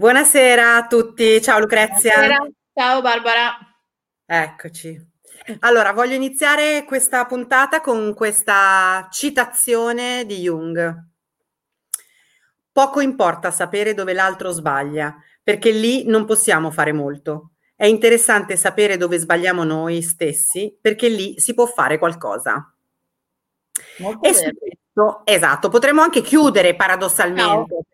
Buonasera a tutti, ciao Lucrezia. Buonasera. Ciao Barbara. Eccoci. Allora, voglio iniziare questa puntata con questa citazione di Jung. Poco importa sapere dove l'altro sbaglia, perché lì non possiamo fare molto. È interessante sapere dove sbagliamo noi stessi, perché lì si può fare qualcosa. Molto e su questo, esatto, potremmo anche chiudere paradossalmente,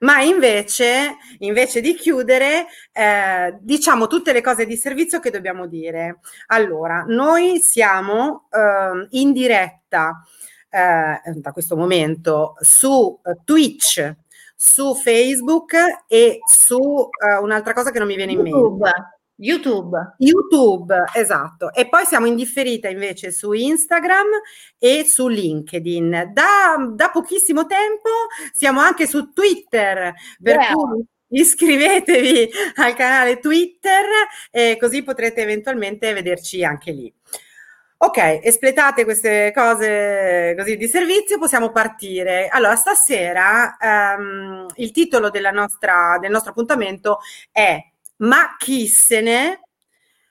ma invece, invece, di chiudere, eh, diciamo tutte le cose di servizio che dobbiamo dire. Allora, noi siamo eh, in diretta eh, da questo momento su eh, Twitch, su Facebook e su uh, un'altra cosa che non mi viene in mente. YouTube, esatto. E poi siamo in differita invece su Instagram e su LinkedIn. Da, da pochissimo tempo siamo anche su Twitter, per yeah. cui iscrivetevi al canale Twitter e così potrete eventualmente vederci anche lì. Ok, espletate queste cose così di servizio, possiamo partire. Allora, stasera um, il titolo nostra, del nostro appuntamento è Ma chi se ne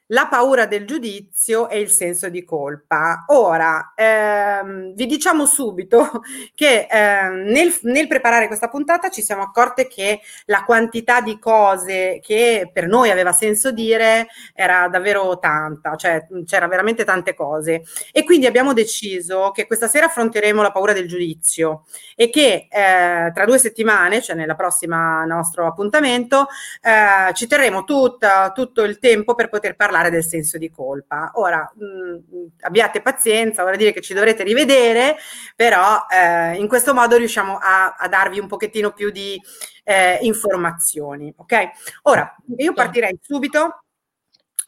la paura del giudizio e il senso di colpa. Ora, ehm, vi diciamo subito che ehm, nel, nel, preparare questa puntata ci siamo accorte che la quantità di cose che per noi aveva senso dire era davvero tanta, cioè c'era veramente tante cose. E quindi abbiamo deciso che questa sera affronteremo la paura del giudizio e che eh, tra due settimane, cioè nella prossima nostro appuntamento, eh, ci terremo tutta, tutto il tempo per poter parlare parlare del senso di colpa. Ora, mh, mm, abbiate pazienza, vorrei dire che ci dovrete rivedere, però eh, in questo modo riusciamo a, a, darvi un pochettino più di eh, informazioni. Ok? Ora, io partirei subito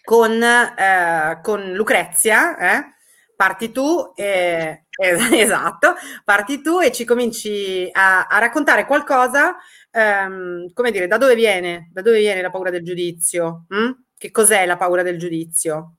con, eh, con Lucrezia, eh? parti tu, esatto, parti tu e ci cominci a, a raccontare qualcosa, ehm, come dire, da dove viene, da dove viene la paura del giudizio? Hm? Che cos'è la paura del giudizio?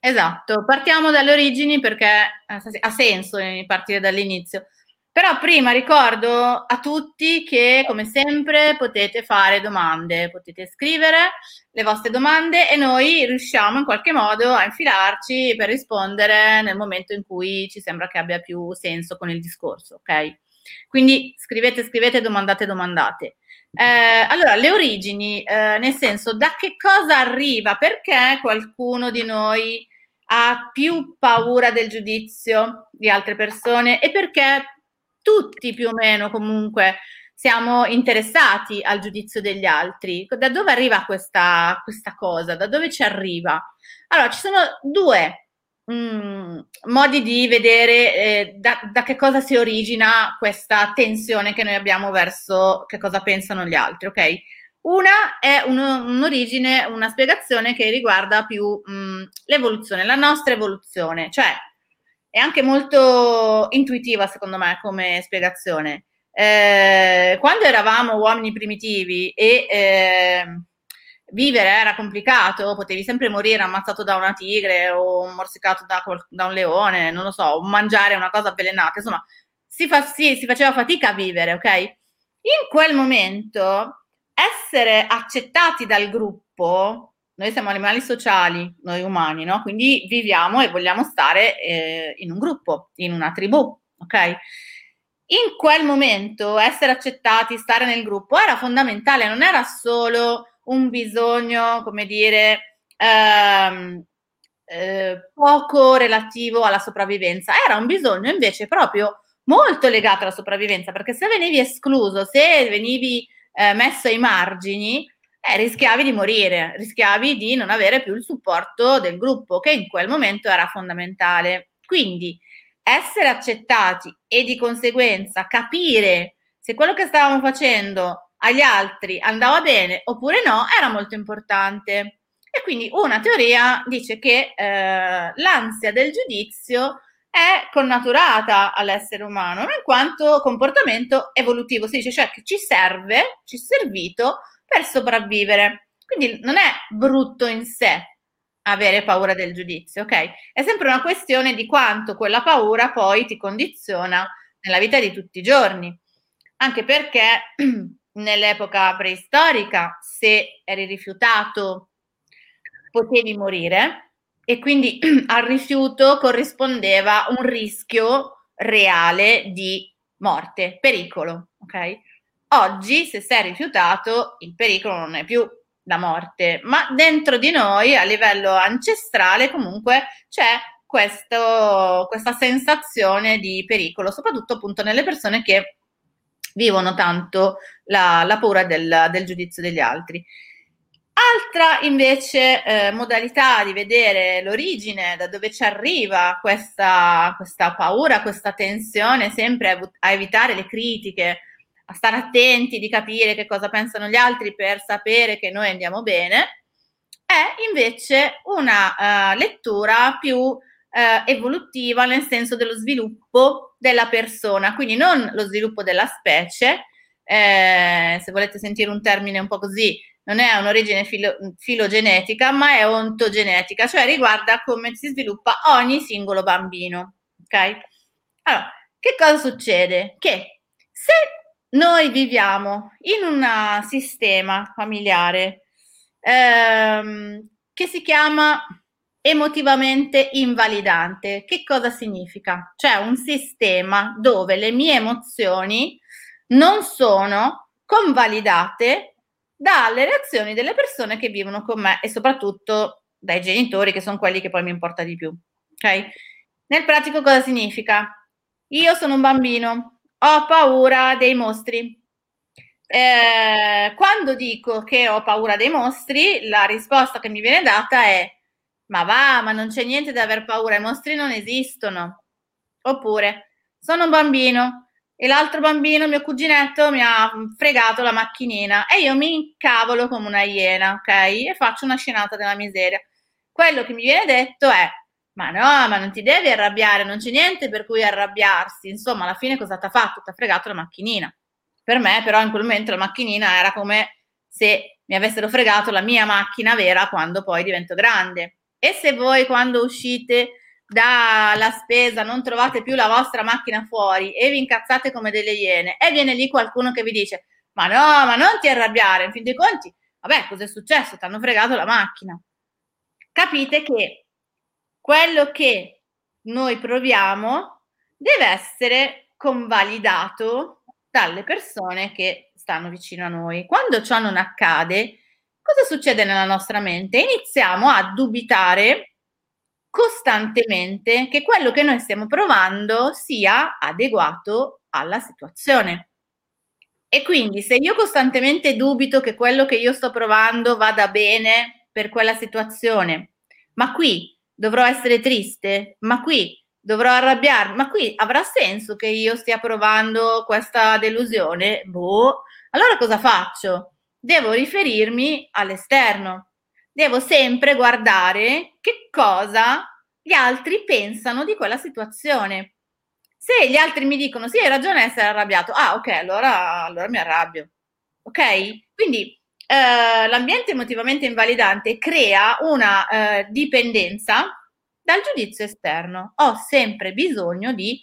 Esatto, partiamo dalle origini perché ha senso partire dall'inizio. Però prima ricordo a tutti che come sempre potete fare domande, potete scrivere le vostre domande e noi riusciamo in qualche modo a infilarci per rispondere nel momento in cui ci sembra che abbia più senso con il discorso, ok? Quindi scrivete, scrivete, domandate, domandate. Eh, allora, le origini, eh, nel senso, da che cosa arriva? Perché qualcuno di noi ha più paura del giudizio di altre persone e perché tutti più o meno comunque siamo interessati al giudizio degli altri. Da dove arriva questa, questa cosa? Da dove ci arriva? Allora, ci sono due Mm, modi di vedere eh, da, da, che cosa si origina questa tensione che noi abbiamo verso che cosa pensano gli altri, ok? Una è un, un'origine, una spiegazione che riguarda più mh, mm, l'evoluzione, la nostra evoluzione, cioè è anche molto intuitiva secondo me come spiegazione. Eh, quando eravamo uomini primitivi e eh, vivere era complicato, potevi sempre morire ammazzato da una tigre o morsicato da, da un leone, non lo so, o mangiare una cosa avvelenata, insomma, si, fa, sì, si faceva fatica a vivere, ok? In quel momento essere accettati dal gruppo, noi siamo animali sociali, noi umani, no? Quindi viviamo e vogliamo stare eh, in un gruppo, in una tribù, ok? In quel momento essere accettati, stare nel gruppo era fondamentale, non era solo un bisogno, come dire, ehm, eh, poco relativo alla sopravvivenza, era un bisogno invece proprio molto legato alla sopravvivenza, perché se venivi escluso, se venivi eh, messo ai margini, eh, rischiavi di morire, rischiavi di non avere più il supporto del gruppo, che in quel momento era fondamentale. Quindi essere accettati e di conseguenza capire se quello che stavamo facendo agli altri andava bene oppure no, era molto importante. E quindi una teoria dice che eh, l'ansia del giudizio è connaturata all'essere umano, in quanto comportamento evolutivo, si dice cioè che ci serve, ci è servito per sopravvivere. Quindi non è brutto in sé avere paura del giudizio, ok? È sempre una questione di quanto quella paura poi ti condiziona nella vita di tutti i giorni. Anche perché nell'epoca preistorica, se eri rifiutato, potevi morire e quindi al rifiuto corrispondeva un rischio reale di morte, pericolo, ok? Oggi, se sei rifiutato, il pericolo non è più la morte, ma dentro di noi, a livello ancestrale, comunque c'è questo, questa sensazione di pericolo, soprattutto appunto nelle persone che vivono tanto la, la paura del, del, giudizio degli altri. Altra invece eh, modalità di vedere l'origine, da dove ci arriva questa, questa paura, questa tensione, sempre a, evitare le critiche, a stare attenti di capire che cosa pensano gli altri per sapere che noi andiamo bene, è invece una uh, lettura più eh, evolutiva nel senso dello sviluppo della persona, quindi non lo sviluppo della specie, eh, se volete sentire un termine un po' così, non è un'origine filo, filogenetica, ma è ontogenetica, cioè riguarda come si sviluppa ogni singolo bambino. Ok? Allora, che cosa succede? Che se noi viviamo in un sistema familiare ehm, che si chiama emotivamente invalidante. Che cosa significa? Cioè un sistema dove le mie emozioni non sono convalidate dalle reazioni delle persone che vivono con me e soprattutto dai genitori che sono quelli che poi mi importa di più. Ok? Nel pratico cosa significa? Io sono un bambino, ho paura dei mostri. Eh, quando dico che ho paura dei mostri, la risposta che mi viene data è ma va, ma non c'è niente da aver paura, i mostri non esistono. Oppure, sono un bambino e l'altro bambino, mio cuginetto, mi ha fregato la macchinina e io mi incavolo come una iena, ok? E faccio una scenata della miseria. Quello che mi viene detto è, ma no, ma non ti devi arrabbiare, non c'è niente per cui arrabbiarsi. Insomma, alla fine cosa ti ha fatto? Ti ha fregato la macchinina. Per me, però, in quel momento la macchinina era come se mi avessero fregato la mia macchina vera quando poi divento grande. E se voi quando uscite dalla spesa non trovate più la vostra macchina fuori e vi incazzate come delle iene e viene lì qualcuno che vi dice ma no, ma non ti arrabbiare, in fin dei conti, vabbè, cos'è successo? Ti hanno fregato la macchina. Capite che quello che noi proviamo deve essere convalidato dalle persone che stanno vicino a noi. Quando ciò non accade, cosa succede nella nostra mente? Iniziamo a dubitare costantemente che quello che noi stiamo provando sia adeguato alla situazione. E quindi se io costantemente dubito che quello che io sto provando vada bene per quella situazione, ma qui dovrò essere triste, ma qui dovrò arrabbiarmi, ma qui avrà senso che io stia provando questa delusione? Boh, allora cosa faccio? devo riferirmi all'esterno, devo sempre guardare che cosa gli altri pensano di quella situazione. Se gli altri mi dicono sì, hai ragione a essere arrabbiato, ah ok, allora, allora mi arrabbio. Ok? Quindi eh, l'ambiente emotivamente invalidante crea una eh, dipendenza dal giudizio esterno. Ho sempre bisogno di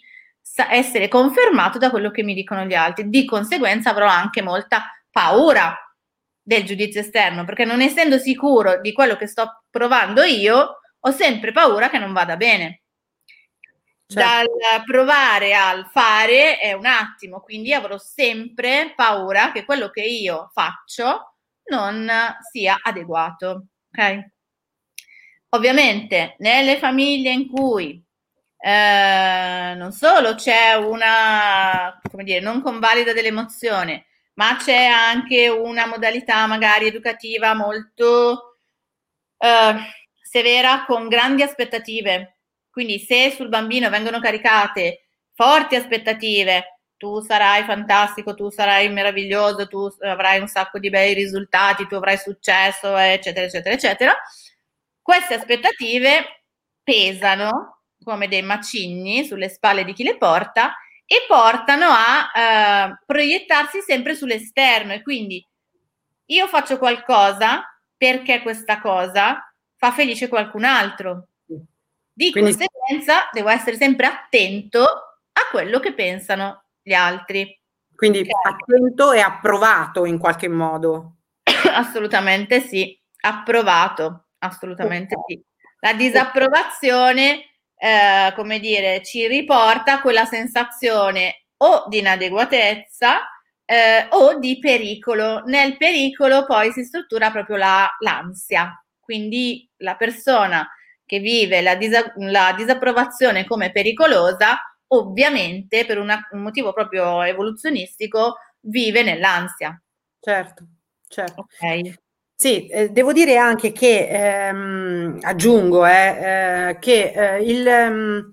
essere confermato da quello che mi dicono gli altri. Di conseguenza avrò anche molta paura del giudizio esterno, perché non essendo sicuro di quello che sto provando io, ho sempre paura che non vada bene. Certo. Dal provare al fare è un attimo, quindi avrò sempre paura che quello che io faccio non sia adeguato. Ok? Ovviamente, nelle famiglie in cui eh, non solo c'è una, come dire, non convalida dell'emozione, ma c'è anche una modalità magari educativa molto eh, severa con grandi aspettative. Quindi se sul bambino vengono caricate forti aspettative, tu sarai fantastico, tu sarai meraviglioso, tu avrai un sacco di bei risultati, tu avrai successo, eccetera, eccetera, eccetera, queste aspettative pesano come dei macigni sulle spalle di chi le porta e portano a eh, proiettarsi sempre sull'esterno e quindi io faccio qualcosa perché questa cosa fa felice qualcun altro. Di quindi, conseguenza devo essere sempre attento a quello che pensano gli altri. Quindi okay. attento e approvato in qualche modo. Assolutamente sì, approvato, assolutamente okay. sì. La disapprovazione, eh, come dire, ci riporta quella sensazione o di inadeguatezza eh, o di pericolo. Nel pericolo poi si struttura proprio la, l'ansia, quindi la persona che vive la, disa- la disapprovazione come pericolosa, ovviamente per una, un motivo proprio evoluzionistico, vive nell'ansia. Certo, certo. Ok. Sì, eh, devo dire anche che, ehm, aggiungo, eh, eh, che eh, il... Um,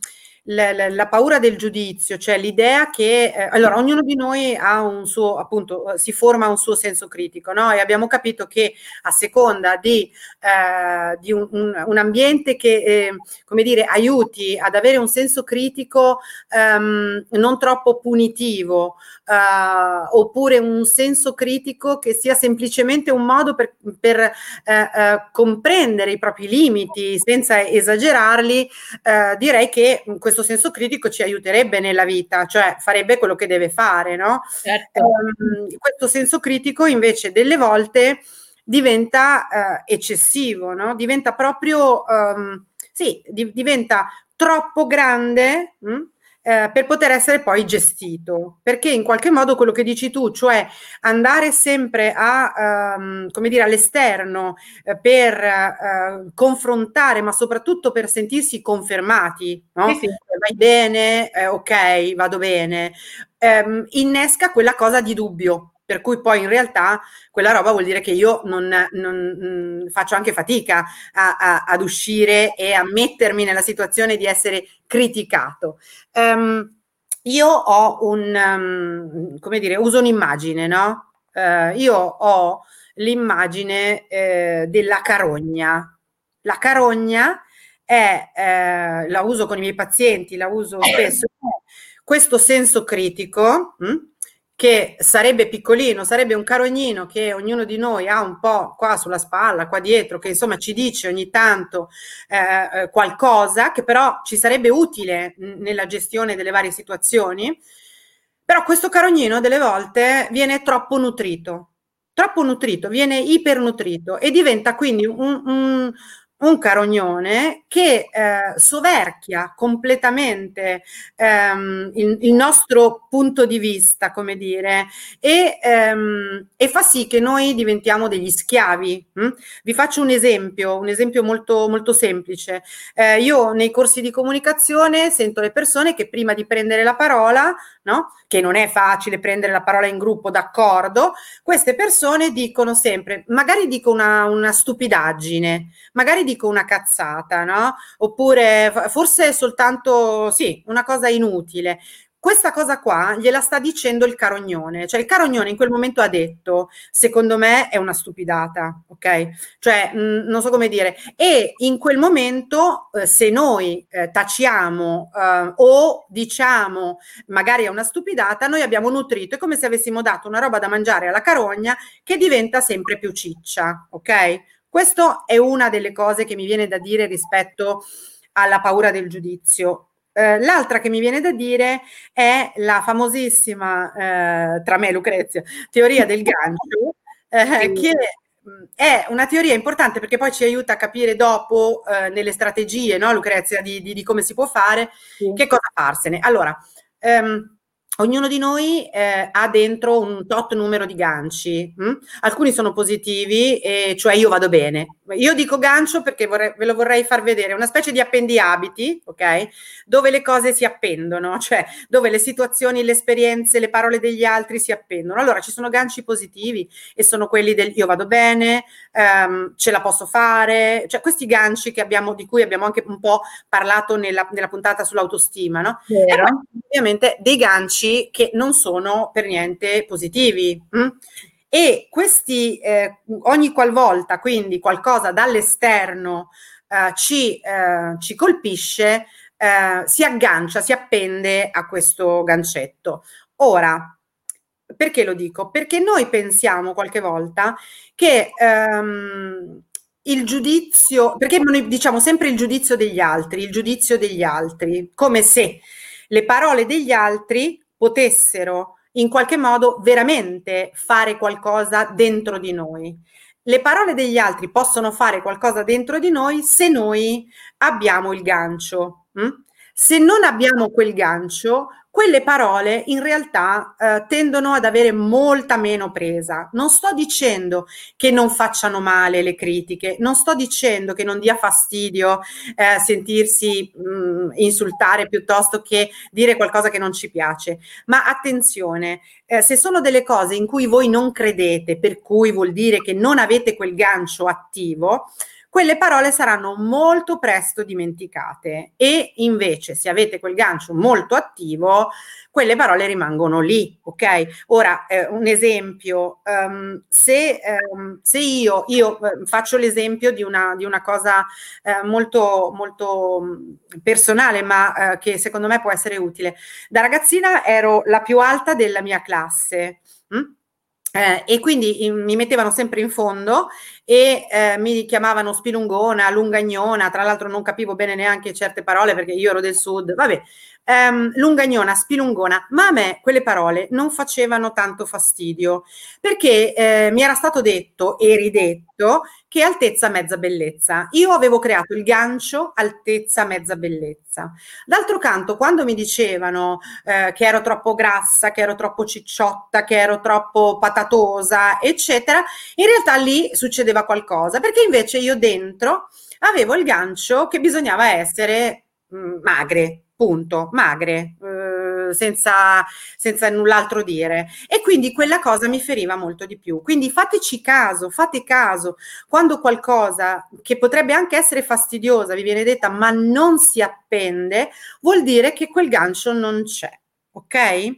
la, la, la, paura del giudizio, cioè l'idea che eh, allora ognuno di noi ha un suo, appunto, si forma un suo senso critico, no? E abbiamo capito che a seconda di, eh, di un, un, un, ambiente che, eh, come dire, aiuti ad avere un senso critico ehm, non troppo punitivo, eh, oppure un senso critico che sia semplicemente un modo per, per eh, eh, comprendere i propri limiti senza esagerarli, direi che questo questo senso critico ci aiuterebbe nella vita, cioè farebbe quello che deve fare, no? Certo. Um, questo senso critico invece delle volte diventa uh, eccessivo, no? Diventa proprio, um, sì, di, diventa troppo grande. Mh? Eh, per poter essere poi gestito. Perché in qualche modo quello che dici tu, cioè andare sempre a, um, come dire, all'esterno eh, per uh, confrontare, ma soprattutto per sentirsi confermati, no? Sì, sì. Vai bene, eh, ok, vado bene, um, innesca quella cosa di dubbio per cui poi in realtà quella roba vuol dire che io non, non mh, mm, faccio anche fatica a, a, ad uscire e a mettermi nella situazione di essere criticato. Um, io ho un, um, come dire, uso un'immagine, no? Uh, io ho l'immagine eh, della carogna. La carogna è, eh, la uso con i miei pazienti, la uso spesso, questo senso critico, mh? Che sarebbe piccolino, sarebbe un carognino che ognuno di noi ha un po' qua sulla spalla, qua dietro, che insomma ci dice ogni tanto eh, eh qualcosa che però ci sarebbe utile nella gestione delle varie situazioni. Però questo carognino delle volte viene troppo nutrito, troppo nutrito, viene ipernutrito e diventa quindi un, un, un carognone che eh, soverchia completamente ehm, il, il, nostro punto di vista, come dire, e, ehm, e, fa sì che noi diventiamo degli schiavi. Hm? Vi faccio un esempio, un esempio molto, molto semplice. Eh, io nei corsi di comunicazione sento le persone che prima di prendere la parola, no? che non è facile prendere la parola in gruppo, d'accordo, queste persone dicono sempre, magari dico una, una stupidaggine, magari dico una cazzata, no? Oppure forse soltanto, sì, una cosa inutile. Questa cosa qua gliela sta dicendo il carognone, cioè il carognone in quel momento ha detto, secondo me è una stupidata, ok? Cioè, mh, mm, non so come dire, e in quel momento eh, se noi eh, taciamo eh, o diciamo magari è una stupidata, noi abbiamo nutrito, è come se avessimo dato una roba da mangiare alla carogna che diventa sempre più ciccia, ok? Questo è una delle cose che mi viene da dire rispetto alla paura del giudizio. Eh, l'altra che mi viene da dire è la famosissima, eh, tra me e Lucrezia, teoria del gancio, eh, che è una teoria importante perché poi ci aiuta a capire dopo eh, nelle strategie, no, Lucrezia, di, di, di, come si può fare, sì. che cosa farsene. Allora, ehm, ognuno di noi eh, ha dentro un tot numero di ganci. Hm? Alcuni sono positivi, e cioè io vado bene. Io dico gancio perché vorrei, ve lo vorrei far vedere, una specie di appendiabiti, ok? Dove le cose si appendono, cioè dove le situazioni, le esperienze, le parole degli altri si appendono. Allora ci sono ganci positivi e sono quelli del io vado bene, ehm, ce la posso fare, cioè questi ganci che abbiamo, di cui abbiamo anche un po' parlato nella, nella puntata sull'autostima, no? Vero. E ovviamente dei ganci che non sono per niente positivi. Hm? E questi, eh, ogni qualvolta quindi qualcosa dall'esterno eh, ci, eh, ci, colpisce, eh, si aggancia, si appende a questo gancetto. Ora, perché lo dico? Perché noi pensiamo qualche volta che ehm, il giudizio, perché noi diciamo sempre il giudizio degli altri, il giudizio degli altri, come se le parole degli altri potessero in qualche modo veramente fare qualcosa dentro di noi. Le parole degli altri possono fare qualcosa dentro di noi se noi abbiamo il gancio. Hm? Se non abbiamo quel gancio, quelle parole in realtà eh, tendono ad avere molta meno presa. Non sto dicendo che non facciano male le critiche, non sto dicendo che non dia fastidio eh, sentirsi mh, mm, insultare piuttosto che dire qualcosa che non ci piace, ma attenzione, eh, se sono delle cose in cui voi non credete, per cui vuol dire che non avete quel gancio attivo, quelle parole saranno molto presto dimenticate e invece se avete quel gancio molto attivo, quelle parole rimangono lì, ok? Ora, eh, un esempio, um, se, um, se, io, io eh, faccio l'esempio di una, di una cosa eh, molto, molto personale, ma eh, che secondo me può essere utile. Da ragazzina ero la più alta della mia classe. Hm? Eh, e quindi in, mi mettevano sempre in fondo e eh, mi chiamavano spilungona, lungagnona, tra l'altro non capivo bene neanche certe parole perché io ero del sud, vabbè, ehm, lungagnona, spilungona, ma a me quelle parole non facevano tanto fastidio perché eh, mi era stato detto e ridetto che altezza mezza bellezza. Io avevo creato il gancio altezza mezza bellezza. D'altro canto, quando mi dicevano eh, che ero troppo grassa, che ero troppo cicciotta, che ero troppo patatosa, eccetera, in realtà lì succedeva qualcosa perché invece io dentro avevo il gancio che bisognava essere mh, mm, magre, punto, magre, eh, senza, senza null'altro dire. E quindi quella cosa mi feriva molto di più. Quindi fateci caso, fate caso, quando qualcosa che potrebbe anche essere fastidiosa vi viene detta ma non si appende, vuol dire che quel gancio non c'è, ok?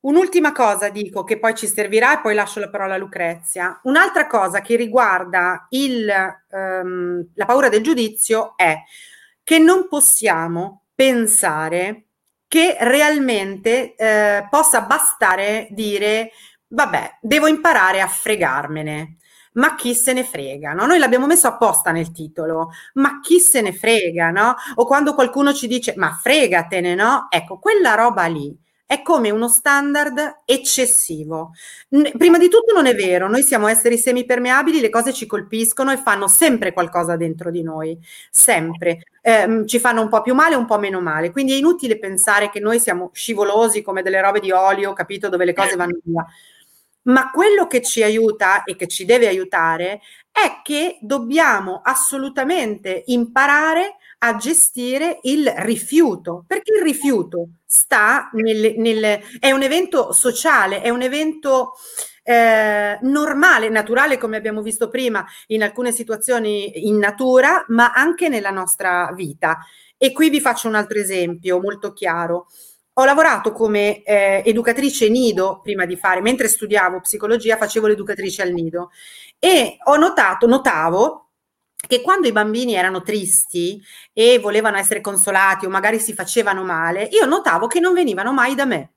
Un'ultima cosa dico che poi ci servirà e poi lascio la parola a Lucrezia. Un'altra cosa che riguarda il, um, la paura del giudizio è che non possiamo pensare che realmente eh, possa bastare dire vabbè, devo imparare a fregarmene. Ma chi se ne frega, no? Noi l'abbiamo messo apposta nel titolo, ma chi se ne frega, no? O quando qualcuno ci dice ma fregatene, no? Ecco, quella roba lì è come uno standard eccessivo. Prima di tutto non è vero, noi siamo esseri semipermeabili, le cose ci colpiscono e fanno sempre qualcosa dentro di noi, sempre. Eh, ci fanno un po' più male, un po' meno male, quindi è inutile pensare che noi siamo scivolosi come delle robe di olio, capito, dove le cose vanno via. Ma quello che ci aiuta e che ci deve aiutare è che dobbiamo assolutamente imparare a gestire il rifiuto, perché il rifiuto sta nel, nel è un evento sociale, è un evento eh, normale, naturale, come abbiamo visto prima in alcune situazioni in natura, ma anche nella nostra vita. E qui vi faccio un altro esempio molto chiaro. Ho lavorato come eh, educatrice nido prima di fare, mentre studiavo psicologia, facevo l'educatrice al nido e ho notato, notavo che quando i bambini erano tristi e volevano essere consolati o magari si facevano male, io notavo che non venivano mai da me.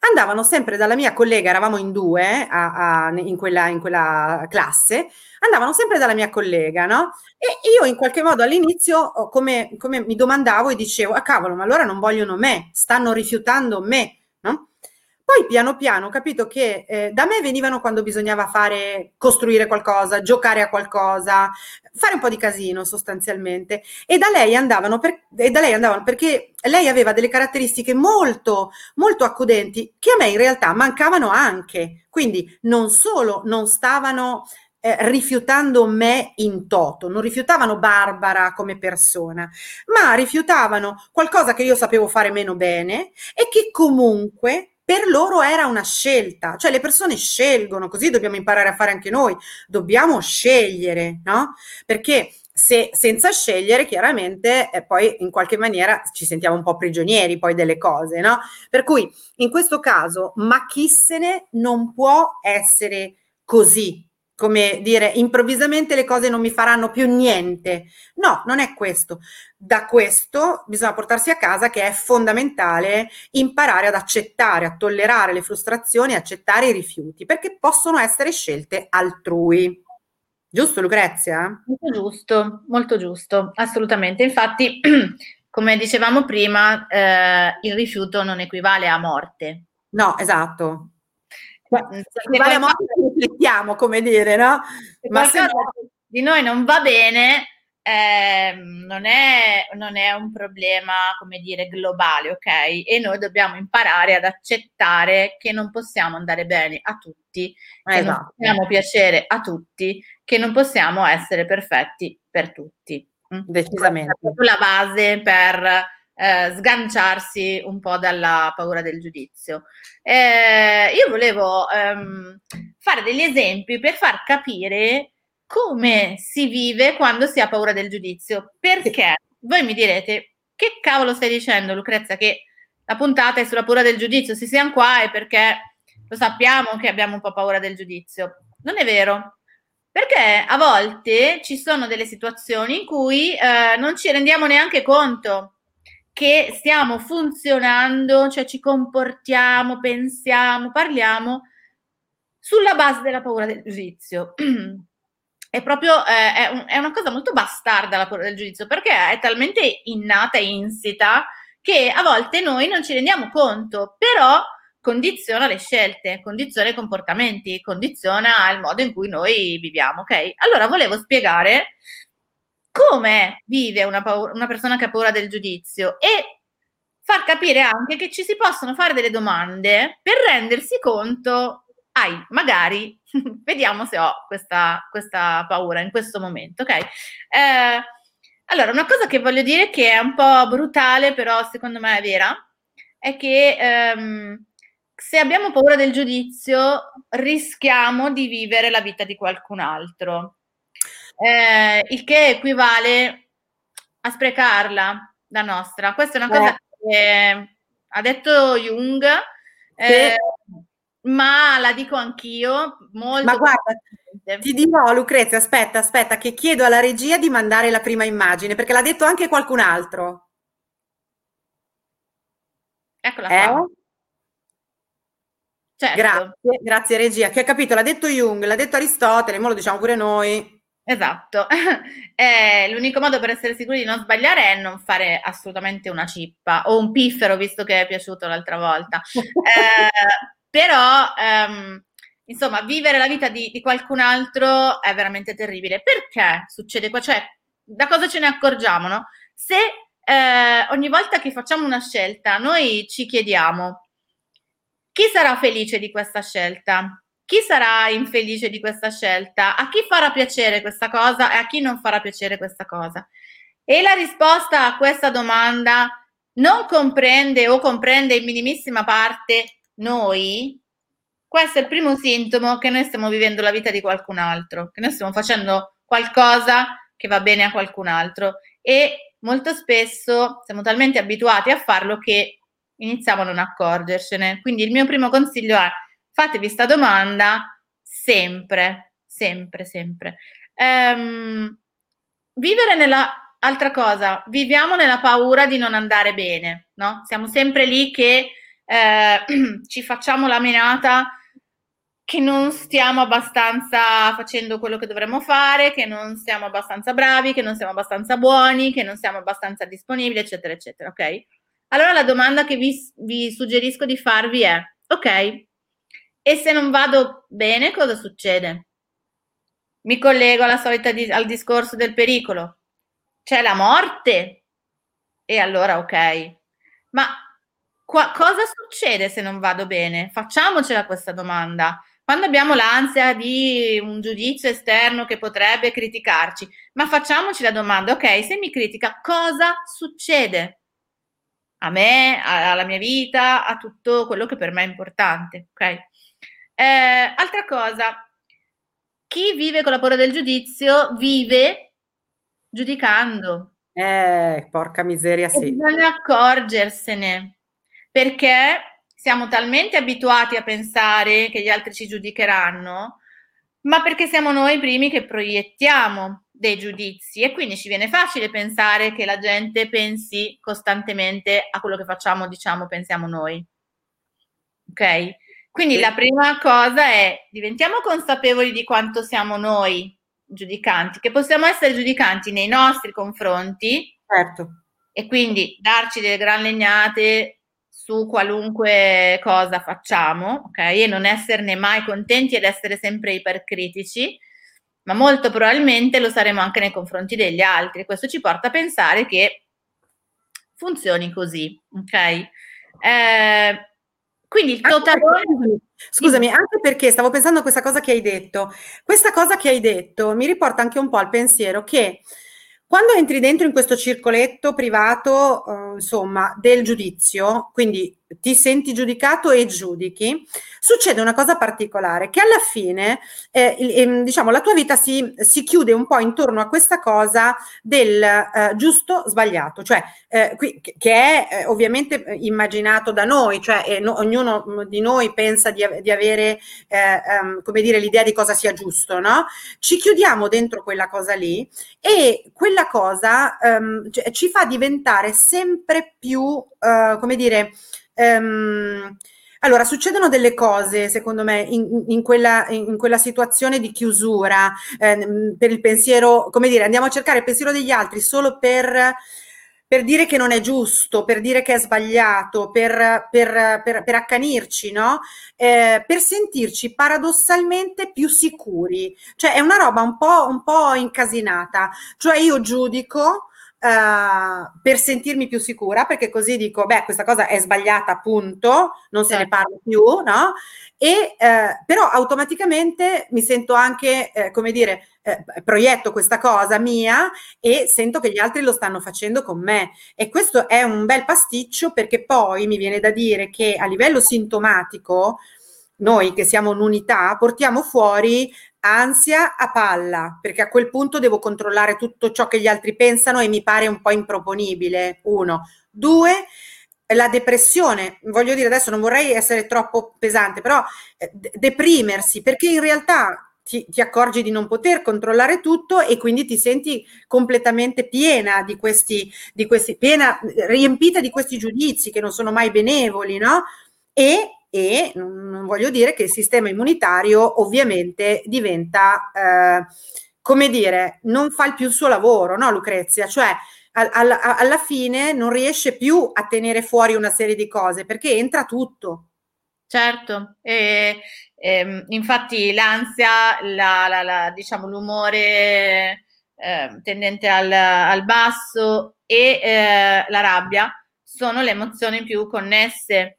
Andavano sempre dalla mia collega, eravamo in due a, a, in, quella, in, quella, classe, andavano sempre dalla mia collega, no? E io in qualche modo all'inizio, come, come mi domandavo e dicevo, ah cavolo, ma allora non vogliono me, stanno rifiutando me, no? Poi piano piano ho capito che eh, da me venivano quando bisognava fare, costruire qualcosa, giocare a qualcosa, fare un po' di casino sostanzialmente. E da lei andavano, per, da lei andavano perché lei aveva delle caratteristiche molto, molto accudenti che a me in realtà mancavano anche. Quindi non solo non stavano eh, rifiutando me in toto, non rifiutavano Barbara come persona, ma rifiutavano qualcosa che io sapevo fare meno bene e che comunque per loro era una scelta, cioè le persone scelgono, così dobbiamo imparare a fare anche noi, dobbiamo scegliere, no? Perché se senza scegliere chiaramente eh, poi in qualche maniera ci sentiamo un po' prigionieri poi delle cose, no? Per cui in questo caso ma chi se ne non può essere così, come dire, improvvisamente le cose non mi faranno più niente. No, non è questo. Da questo bisogna portarsi a casa che è fondamentale imparare ad accettare, a tollerare le frustrazioni, accettare i rifiuti, perché possono essere scelte altrui. Giusto Lucrezia? Molto giusto, molto giusto, assolutamente. Infatti, come dicevamo prima, eh, il rifiuto non equivale a morte, No, esatto. Vale molto riflettiamo, come dire, no? Ma se no... di noi non va bene, eh, non, è, non, è, un problema, come dire, globale, ok? E noi dobbiamo imparare ad accettare che non possiamo andare bene a tutti, che esatto. non possiamo piacere a tutti, che non possiamo essere perfetti per tutti. Mm? Decisamente. È la base per eh, sganciarsi un po' dalla paura del giudizio. Eh, io volevo ehm, fare degli esempi per far capire come si vive quando si ha paura del giudizio. Perché voi mi direte, che cavolo stai dicendo Lucrezia che la puntata è sulla paura del giudizio, se siamo qua è perché lo sappiamo che abbiamo un po' paura del giudizio. Non è vero, perché a volte ci sono delle situazioni in cui eh, non ci rendiamo neanche conto che stiamo funzionando, cioè ci comportiamo, pensiamo, parliamo sulla base della paura del giudizio. è proprio eh, è, un, è, una cosa molto bastarda la paura del giudizio perché è talmente innata e insita che a volte noi non ci rendiamo conto, però condiziona le scelte, condiziona i comportamenti, condiziona il modo in cui noi viviamo, ok? Allora volevo spiegare come vive una, paura, una persona che ha paura del giudizio e far capire anche che ci si possono fare delle domande per rendersi conto hai, magari, vediamo se ho questa, questa, paura in questo momento, ok? Eh, allora, una cosa che voglio dire che è un po' brutale, però secondo me è vera, è che ehm, se abbiamo paura del giudizio, rischiamo di vivere la vita di qualcun altro, eh, il che equivale a sprecarla, la nostra. Questa è una cosa eh. che ha detto Jung. Eh, sì ma la dico anch'io. Molto ma guarda, ti dirò, Lucrezia, aspetta, aspetta, che chiedo alla regia di mandare la prima immagine, perché l'ha detto anche qualcun altro. Eccola qua. Eh? Certo. Grazie, grazie regia. Che ha capito, l'ha detto Jung, l'ha detto Aristotele, ma lo diciamo pure noi. Esatto, eh, l'unico modo per essere sicuri di non sbagliare è non fare assolutamente una cippa o un piffero, visto che è piaciuto l'altra volta. Eh, però, ehm, insomma, vivere la vita di, di, qualcun altro è veramente terribile. Perché succede qua? Cioè, da cosa ce ne accorgiamo, no? Se eh, ogni volta che facciamo una scelta noi ci chiediamo chi sarà felice di questa scelta? Chi sarà infelice di questa scelta? A chi farà piacere questa cosa e a chi non farà piacere questa cosa? E la risposta a questa domanda non comprende o comprende in minimissima parte noi, questo è il primo sintomo che noi stiamo vivendo la vita di qualcun altro, che noi stiamo facendo qualcosa che va bene a qualcun altro e molto spesso siamo talmente abituati a farlo che iniziamo a non accorgercene. Quindi il mio primo consiglio è fatevi questa domanda sempre, sempre, sempre. Um, vivere nella altra cosa, viviamo nella paura di non andare bene, no? Siamo sempre lì che eh, ci facciamo la menata che non stiamo abbastanza facendo quello che dovremmo fare, che non siamo abbastanza bravi, che non siamo abbastanza buoni, che non siamo abbastanza disponibili, eccetera, eccetera, ok? Allora la domanda che vi, vi suggerisco di farvi è, ok, e se non vado bene cosa succede? Mi collego alla solita di, al discorso del pericolo. C'è la morte? E allora ok. Ma Qua, cosa succede se non vado bene? Facciamocela questa domanda. Quando abbiamo l'ansia di un giudizio esterno che potrebbe criticarci, ma facciamoci la domanda, ok, se mi critica, cosa succede? A me, alla mia vita, a tutto quello che per me è importante, ok? Eh, altra cosa, chi vive con la paura del giudizio vive giudicando. Eh, porca miseria, sì. bisogna accorgersene perché siamo talmente abituati a pensare che gli altri ci giudicheranno, ma perché siamo noi i primi che proiettiamo dei giudizi e quindi ci viene facile pensare che la gente pensi costantemente a quello che facciamo, diciamo, pensiamo noi. Ok? Quindi sì. la prima cosa è diventiamo consapevoli di quanto siamo noi giudicanti, che possiamo essere giudicanti nei nostri confronti. Certo. E quindi darci delle gran legnate su qualunque cosa facciamo, ok? E non esserne mai contenti ed essere sempre ipercritici, ma molto probabilmente lo saremo anche nei confronti degli altri. Questo ci porta a pensare che funzioni così, ok? Eh, quindi il totale... Scusami, anche perché stavo pensando a questa cosa che hai detto. Questa cosa che hai detto mi riporta anche un po' al pensiero che quando entri dentro in questo circoletto privato, eh, insomma, del giudizio, quindi ti senti giudicato e giudichi, succede una cosa particolare, che alla fine, eh, eh, diciamo, la tua vita si, si, chiude un po' intorno a questa cosa del eh, giusto sbagliato, cioè eh, qui, che è eh, ovviamente immaginato da noi, cioè no, ognuno di noi pensa di, di avere, um, come dire, l'idea di cosa sia giusto, no? Ci chiudiamo dentro quella cosa lì e quella cosa um, ci fa diventare sempre più, uh, come dire, Um, allora, succedono delle cose, secondo me, in, in, quella, in quella, situazione di chiusura, eh, per il pensiero, come dire, andiamo a cercare il pensiero degli altri solo per, per dire che non è giusto, per dire che è sbagliato, per, per, per accanirci, no? Eh, per sentirci paradossalmente più sicuri. Cioè, è una roba un po', un po incasinata. Cioè, io giudico Uh, per sentirmi più sicura, perché così dico, beh, questa cosa è sbagliata, appunto, non se certo. ne parla più, no? E uh, però automaticamente mi sento anche, eh, come dire, eh, proietto questa cosa mia e sento che gli altri lo stanno facendo con me. E questo è un bel pasticcio perché poi mi viene da dire che a livello sintomatico, noi che siamo un'unità, portiamo fuori ansia a palla, perché a quel punto devo controllare tutto ciò che gli altri pensano e mi pare un po' improponibile. Uno. Due, la depressione, voglio dire adesso non vorrei essere troppo pesante, però eh, deprimersi, perché in realtà ti, ti, accorgi di non poter controllare tutto e quindi ti senti completamente piena di questi, di questi piena, riempita di questi giudizi che non sono mai benevoli, no? E e non voglio dire che il sistema immunitario ovviamente diventa, eh, come dire, non fa più il suo lavoro, no Lucrezia? Cioè alla, alla fine non riesce più a tenere fuori una serie di cose perché entra tutto. Certo, e, e, ehm, infatti l'ansia, la, la, la, diciamo, l'umore eh, tendente al, al, basso e eh, la rabbia sono le emozioni più connesse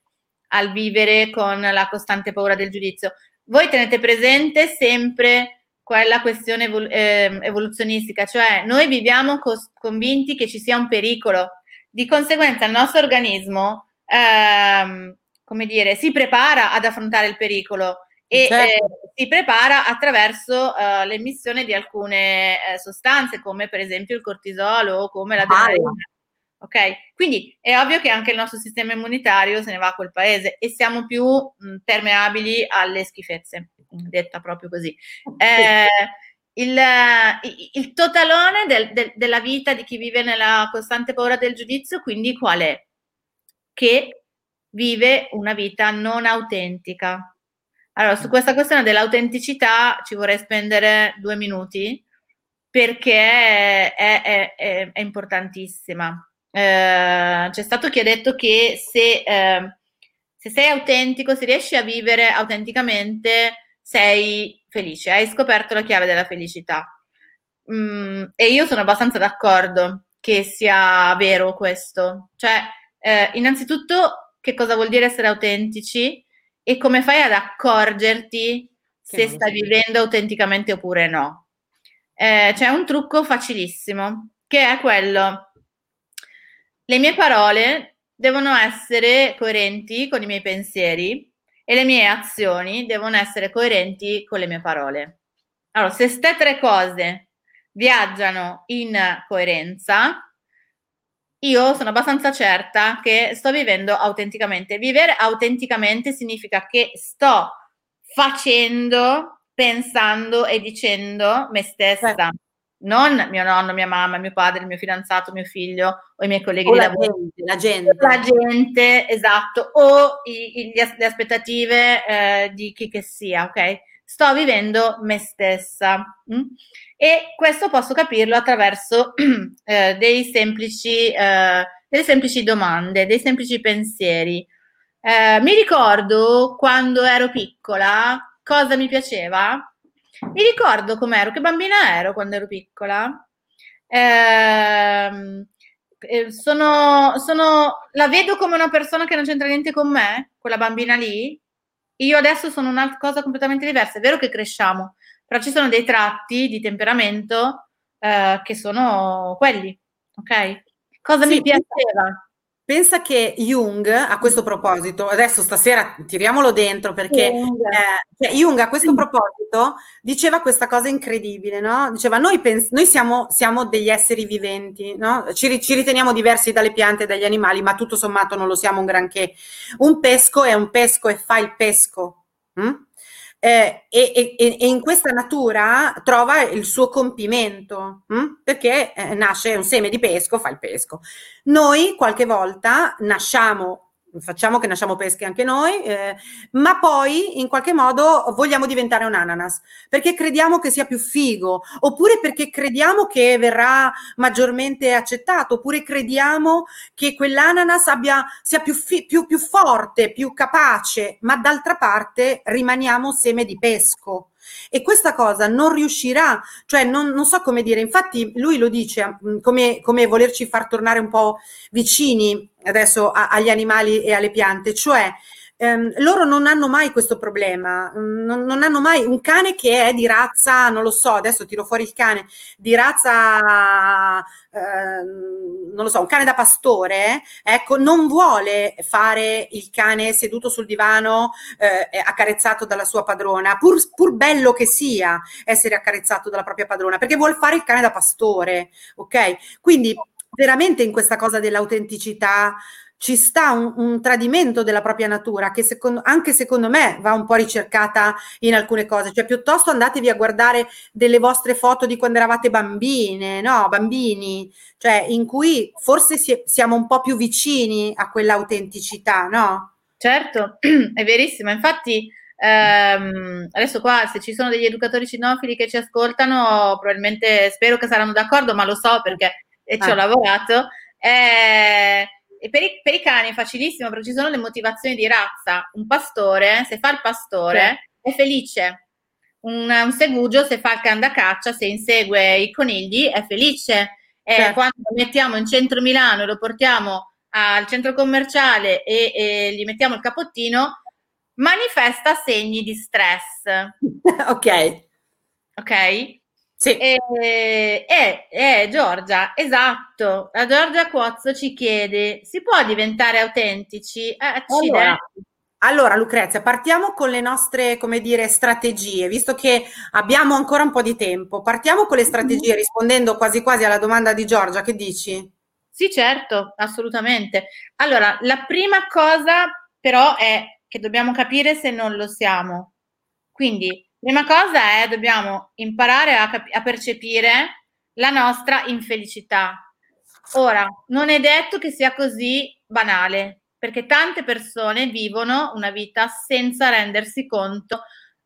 al vivere con la costante paura del giudizio. Voi tenete presente sempre quella questione evol- eh, evoluzionistica, cioè noi viviamo cos- convinti che ci sia un pericolo, di conseguenza il nostro organismo, ehm, come dire, si prepara ad affrontare il pericolo e certo. eh, si prepara attraverso uh, l'emissione di alcune eh, sostanze come per esempio il cortisolo o come la adrenalina. Ok? Quindi è ovvio che anche il nostro sistema immunitario se ne va a quel paese e siamo più mh, permeabili alle schifezze, detta proprio così. Eh, il, il, totalone del, del, della vita di chi vive nella costante paura del giudizio, quindi qual è? Che vive una vita non autentica. Allora, su questa questione dell'autenticità ci vorrei spendere due minuti perché è, è, è, è importantissima eh, c'è stato chi ha detto che se, eh, se sei autentico, se riesci a vivere autenticamente, sei felice, hai scoperto la chiave della felicità. Mm, e io sono abbastanza d'accordo che sia vero questo. Cioè, eh, innanzitutto, che cosa vuol dire essere autentici e come fai ad accorgerti se stai vivendo autenticamente oppure no. Eh, c'è un trucco facilissimo, che è quello le mie parole devono essere coerenti con i miei pensieri e le mie azioni devono essere coerenti con le mie parole. Allora, se queste tre cose viaggiano in coerenza, io sono abbastanza certa che sto vivendo autenticamente. Vivere autenticamente significa che sto facendo, pensando e dicendo me stessa. Certo non mio nonno, mia mamma, mio padre, il mio fidanzato, mio figlio o i miei colleghi o di lavoro. Gente, la gente. La gente, esatto, o i, i, le aspettative eh, di chi che sia, ok? Sto vivendo me stessa. Mm? E questo posso capirlo attraverso eh, dei semplici, eh, delle semplici domande, dei semplici pensieri. Eh, mi ricordo quando ero piccola cosa mi piaceva. Mi ricordo com'ero, che bambina ero quando ero piccola. Ehm, eh, sono, sono, la vedo come una persona che non c'entra niente con me, quella bambina lì. Io adesso sono una cosa completamente diversa. È vero che cresciamo, però ci sono dei tratti di temperamento eh, che sono quelli, ok? Cosa sì, mi piaceva? Pensa che Jung, a questo proposito, adesso stasera tiriamolo dentro perché Jung, eh, cioè Jung a questo proposito diceva questa cosa incredibile, no? Diceva noi, pens- noi siamo, siamo, degli esseri viventi, no? Ci, ci, riteniamo diversi dalle piante e dagli animali, ma tutto sommato non lo siamo un granché. Un pesco è un pesco e fa il pesco. Hm? Eh, e, e, e, in questa natura trova il suo compimento, hm? perché eh, nasce un seme di pesco, fa il pesco. Noi qualche volta nasciamo facciamo che nasciamo pesche anche noi, eh, ma poi in qualche modo vogliamo diventare un ananas perché crediamo che sia più figo, oppure perché crediamo che verrà maggiormente accettato, oppure crediamo che quell'ananas abbia, sia più, fi, più, più forte, più capace, ma d'altra parte rimaniamo seme di pesco e questa cosa non riuscirà, cioè non, non so come dire, infatti lui lo dice mm, come, come volerci far tornare un po' vicini adesso a, agli animali e alle piante, cioè ehm, loro non hanno mai questo problema, mm, non, non, hanno mai un cane che è di razza, non lo so, adesso tiro fuori il cane, di razza, ehm, non lo so, un cane da pastore, ecco, non vuole fare il cane seduto sul divano, eh, accarezzato dalla sua padrona, pur, pur bello che sia essere accarezzato dalla propria padrona, perché vuole fare il cane da pastore, ok? Quindi veramente in questa cosa dell'autenticità ci sta un, un, tradimento della propria natura che secondo, anche secondo me va un po' ricercata in alcune cose, cioè piuttosto andatevi a guardare delle vostre foto di quando eravate bambine, no, bambini, cioè in cui forse si, siamo un po' più vicini a quell'autenticità, no? Certo, è verissimo, infatti ehm, adesso qua se ci sono degli educatori cinofili che ci ascoltano, probabilmente spero che saranno d'accordo, ma lo so perché ci ah. ho lavorato. Eh, e per i, per i, cani è facilissimo perché ci sono le motivazioni di razza. Un pastore, se fa il pastore, sì. è felice. Un, un, segugio, se fa il can da caccia, se insegue i conigli, è felice. E certo. quando lo mettiamo in centro Milano e lo portiamo al centro commerciale e, e gli mettiamo il capottino, manifesta segni di stress. ok. Ok? Sì. E, e, e, Giorgia, esatto, la Giorgia Quozzo ci chiede, si può diventare autentici? Eh, allora, allora, Lucrezia, partiamo con le nostre, come dire, strategie, visto che abbiamo ancora un po' di tempo. Partiamo con le strategie, rispondendo quasi quasi alla domanda di Giorgia, che dici? Sì, certo, assolutamente. Allora, la prima cosa però è che dobbiamo capire se non lo siamo. Quindi, Prima cosa è dobbiamo imparare a, cap- a percepire la nostra infelicità. Ora, non è detto che sia così banale, perché tante persone vivono una vita senza rendersi conto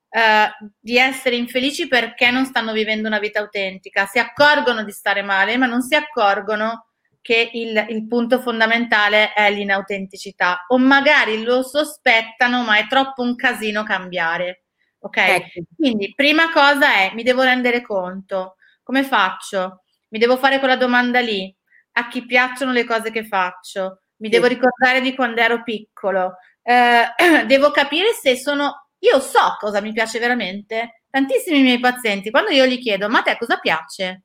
eh, di essere infelici perché non stanno vivendo una vita autentica. Si accorgono di stare male, ma non si accorgono che il, il punto fondamentale è l'inautenticità o magari lo sospettano, ma è troppo un casino cambiare. Ok? Ecco. Quindi, prima cosa è, mi devo rendere conto. Come faccio? Mi devo fare quella domanda lì. A chi piacciono le cose che faccio? Mi sì. devo ricordare di quando ero piccolo. Eh, devo capire se sono... Io so cosa mi piace veramente. Tantissimi miei pazienti, quando io gli chiedo, ma a te cosa piace?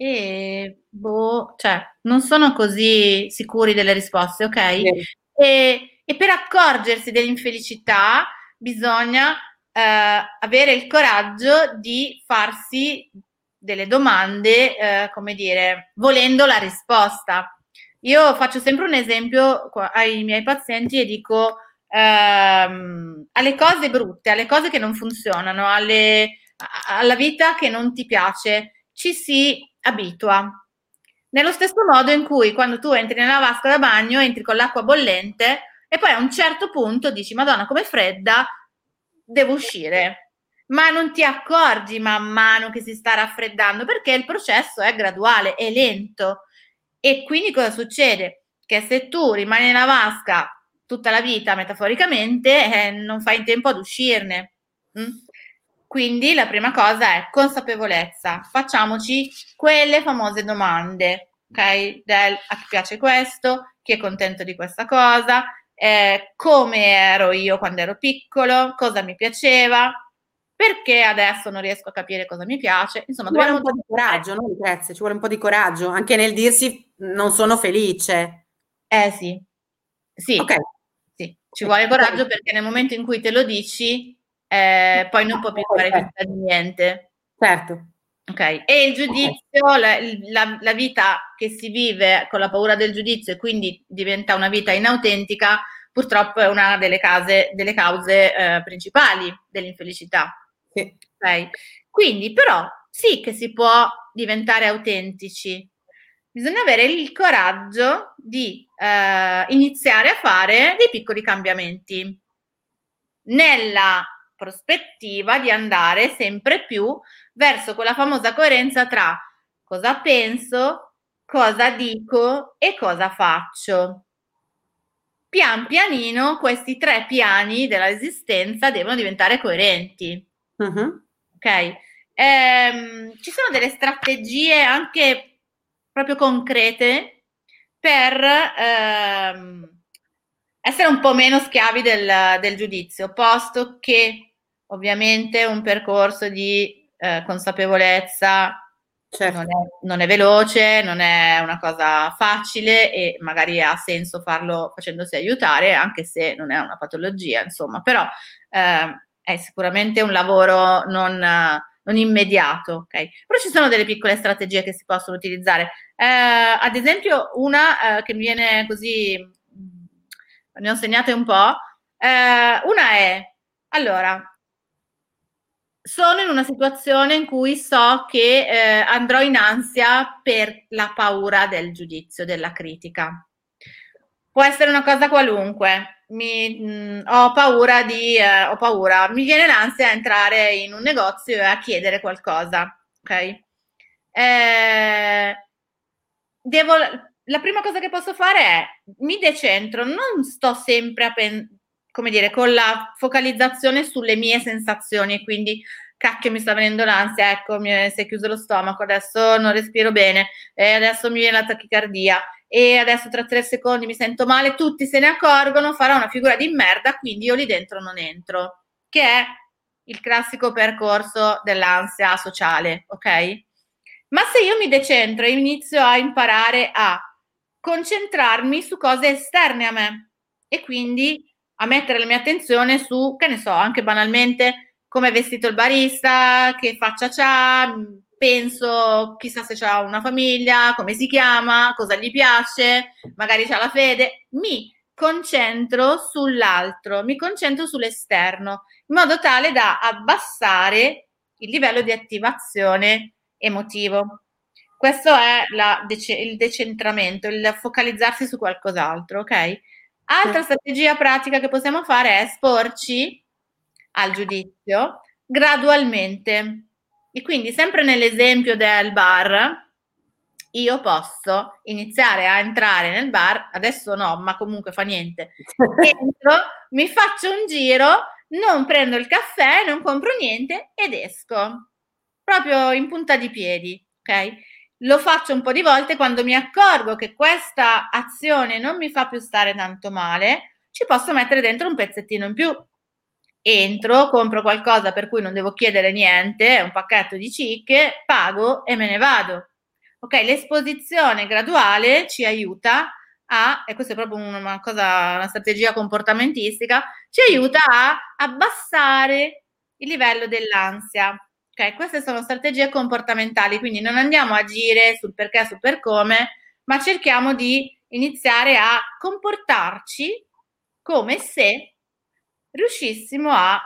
E boh, cioè, non sono così sicuri delle risposte, ok? Sì. E, e per accorgersi dell'infelicità, bisogna eh, avere il coraggio di farsi delle domande, eh, come dire, volendo la risposta. Io faccio sempre un esempio ai miei pazienti e dico ehm, alle cose brutte, alle cose che non funzionano, alle, alla vita che non ti piace, ci si abitua. Nello stesso modo in cui quando tu entri nella vasca da bagno, entri con l'acqua bollente e poi a un certo punto dici Madonna com'è fredda, devo uscire. Ma non ti accorgi man mano che si sta raffreddando perché il processo è graduale, è lento. E quindi cosa succede? Che se tu rimani nella vasca tutta la vita metaforicamente, eh, non fai in tempo ad uscirne. Mm? Quindi la prima cosa è consapevolezza, facciamoci quelle famose domande, ok? Del a chi piace questo, chi è contento di questa cosa, eh, come ero io quando ero piccolo, cosa mi piaceva, perché adesso non riesco a capire cosa mi piace. Insomma, ci vuole un po' di coraggio, no? Grazie, ci vuole un po' di coraggio anche nel dirsi non sono felice. Eh sì, sì, okay. sì. ci vuole coraggio perché nel momento in cui te lo dici eh, poi non può più fare di niente. Certo. Ok, e il giudizio, la, la, la, vita che si vive con la paura del giudizio e quindi diventa una vita inautentica, purtroppo è una delle, case, delle cause eh, principali dell'infelicità. Sì. Okay? Quindi, però, sì che si può diventare autentici, bisogna avere il coraggio di eh, iniziare a fare dei piccoli cambiamenti nella prospettiva di andare sempre più verso quella famosa coerenza tra cosa penso, cosa dico e cosa faccio. Pian pianino questi tre piani dell'esistenza devono diventare coerenti. Uh-huh. Ok? Ehm, ci sono delle strategie anche proprio concrete per ehm, essere un po' meno schiavi del, del giudizio, posto che ovviamente un percorso di eh, consapevolezza certo. non, è, non, è, veloce, non è una cosa facile e magari ha senso farlo facendosi aiutare, anche se non è una patologia, insomma, però eh, è sicuramente un lavoro non, non immediato, ok? Però ci sono delle piccole strategie che si possono utilizzare. Eh, ad esempio, una eh, che mi viene così, ne ho segnate un po', eh, una è, allora, sono in una situazione in cui so che eh, andrò in ansia per la paura del giudizio, della critica. Può essere una cosa qualunque. Mi, mh, mm, ho paura di, eh, ho paura, mi viene l'ansia a entrare in un negozio e a chiedere qualcosa, ok? Eh, devo, la prima cosa che posso fare è mi decentro, non sto sempre a pensare come dire, con la focalizzazione sulle mie sensazioni, quindi cacchio mi sta venendo l'ansia, ecco mi si è chiuso lo stomaco, adesso non respiro bene, e adesso mi viene la tachicardia e adesso tra tre secondi mi sento male, tutti se ne accorgono, farò una figura di merda, quindi io lì dentro non entro, che è il classico percorso dell'ansia sociale, ok? Ma se io mi decentro e inizio a imparare a concentrarmi su cose esterne a me e quindi a mettere la mia attenzione su, che ne so, anche banalmente come è vestito il barista, che faccia c'ha, penso chissà se c'ha una famiglia, come si chiama, cosa gli piace, magari c'ha la fede, mi concentro sull'altro, mi concentro sull'esterno, in modo tale da abbassare il livello di attivazione emotivo. Questo è dece- il decentramento, il focalizzarsi su qualcos'altro, ok? Altra strategia pratica che possiamo fare è esporci al giudizio gradualmente. E quindi, sempre nell'esempio del bar, io posso iniziare a entrare nel bar, adesso no, ma comunque fa niente. Entro, mi faccio un giro, non prendo il caffè, non compro niente ed esco. Proprio in punta di piedi, ok? Lo faccio un po' di volte quando mi accorgo che questa azione non mi fa più stare tanto male, ci posso mettere dentro un pezzettino in più. Entro, compro qualcosa per cui non devo chiedere niente, un pacchetto di cicche, pago e me ne vado. Ok, l'esposizione graduale ci aiuta a, e questa è proprio una cosa, una strategia comportamentistica, ci aiuta a abbassare il livello dell'ansia. Ok, queste sono strategie comportamentali, quindi non andiamo a agire sul perché, sul per come, ma cerchiamo di iniziare a comportarci come se riuscissimo a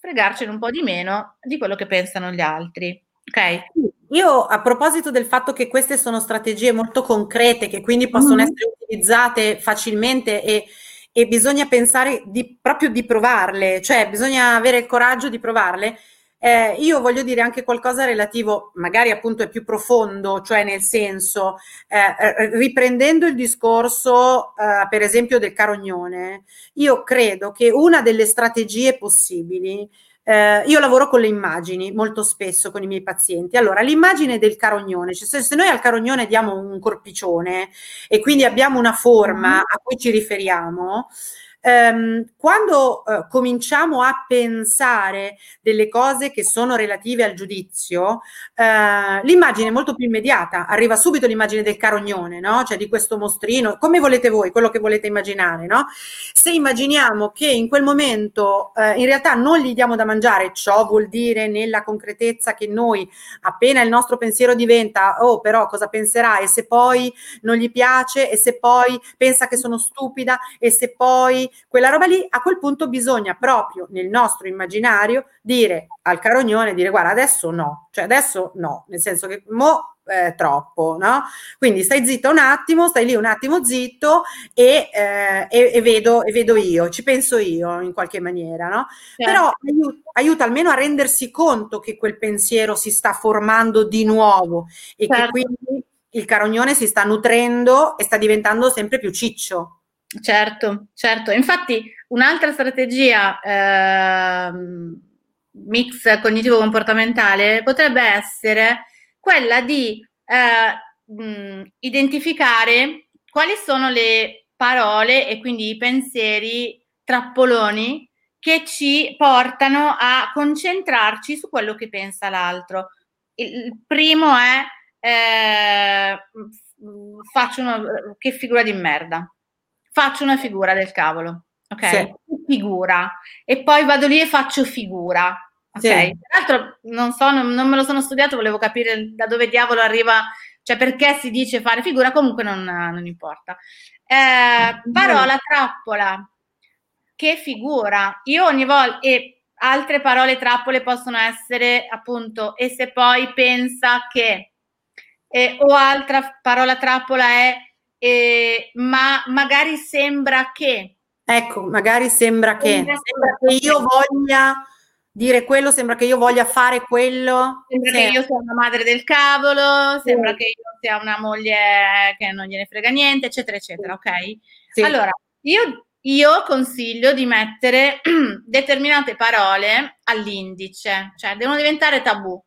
fregarcene un po' di meno di quello che pensano gli altri. Ok? Io a proposito del fatto che queste sono strategie molto concrete, che quindi possono mm-hmm. essere utilizzate facilmente e, e bisogna pensare di, proprio di provarle, cioè bisogna avere il coraggio di provarle eh, io voglio dire anche qualcosa relativo, magari appunto è più profondo, cioè nel senso, eh, eh, riprendendo il discorso, eh, per esempio, del carognone, io credo che una delle strategie possibili eh, io lavoro con le immagini molto spesso con i miei pazienti. Allora, l'immagine del carognone, cioè se noi al carognone diamo un corpicione e quindi abbiamo una forma mm-hmm. a cui ci riferiamo, ehm, quando eh, cominciamo a pensare delle cose che sono relative al giudizio, eh, l'immagine è molto più immediata, arriva subito l'immagine del carognone, no? Cioè di questo mostrino, come volete voi, quello che volete immaginare, no? Se immaginiamo che in quel momento eh, in realtà non gli diamo da mangiare, ciò vuol dire nella concretezza che noi appena il nostro pensiero diventa, oh però cosa penserà e se poi non gli piace e se poi pensa che sono stupida e se poi quella roba lì, a quel punto bisogna proprio nel nostro immaginario dire al carognone, dire guarda adesso no, cioè adesso no, nel senso che mo eh, troppo, no? Quindi stai zitto un attimo, stai lì un attimo zitto e, eh, e, e, vedo, e vedo io, ci penso io in qualche maniera, no? Certo. Però aiuta, aiuta, almeno a rendersi conto che quel pensiero si sta formando di nuovo e certo. che quindi il carognone si sta nutrendo e sta diventando sempre più ciccio. Certo, certo. Infatti un'altra strategia eh, mix cognitivo-comportamentale potrebbe essere quella di eh, identificare quali sono le parole e quindi i pensieri trappoloni che ci portano a concentrarci su quello che pensa l'altro. Il primo è eh, faccio una che figura di merda faccio una figura del cavolo, ok? Sì. Figura. E poi vado lì e faccio figura. Ok, sì. tra l'altro non so, non, non, me lo sono studiato, volevo capire da dove diavolo arriva, cioè perché si dice fare figura, comunque non, non importa. Eh, parola trappola, che figura. Io ogni volta, e altre parole trappole possono essere appunto, e se poi pensa che, e, o altra parola trappola è eh, ma magari sembra che. Ecco, magari sembra che, sembra che io voglia dire quello, sembra che io voglia fare quello. Sembra sì. che io sia una madre del cavolo, sembra che io sia una moglie che non gliene frega niente, eccetera, eccetera, ok? Sì. Allora, io, io consiglio di mettere determinate parole all'indice, cioè devono diventare tabù.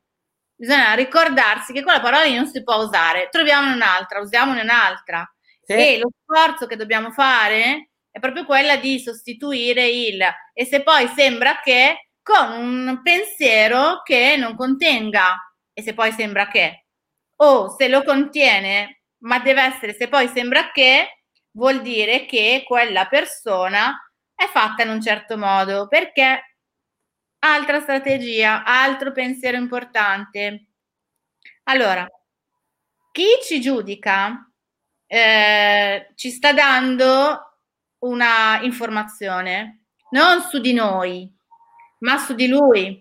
Bisogna ricordarsi che quella parola non si può usare, troviamone un'altra, usiamone un'altra. Sì. E lo sforzo che dobbiamo fare è proprio quella di sostituire il e se poi sembra che con un pensiero che non contenga. E se poi sembra che. O se lo contiene ma deve essere se poi sembra che vuol dire che quella persona è fatta in un certo modo. Perché? Altra strategia, altro pensiero importante. Allora, chi ci giudica eh, ci sta dando una informazione, non su di noi, ma su di lui.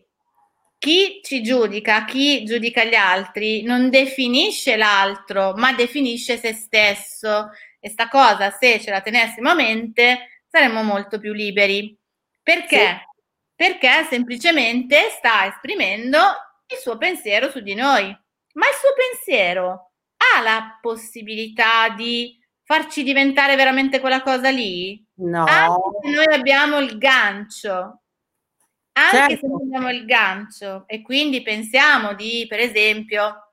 Chi ci giudica, chi giudica gli altri, non definisce l'altro, ma definisce se stesso. E sta cosa, se ce la tenessimo a mente, saremmo molto più liberi. Perché? Sì. Perché semplicemente sta esprimendo il suo pensiero su di noi. Ma il suo pensiero ha la possibilità di farci diventare veramente quella cosa lì? No. Anche se noi abbiamo il gancio, anche certo. se noi abbiamo il gancio e quindi pensiamo di, per esempio,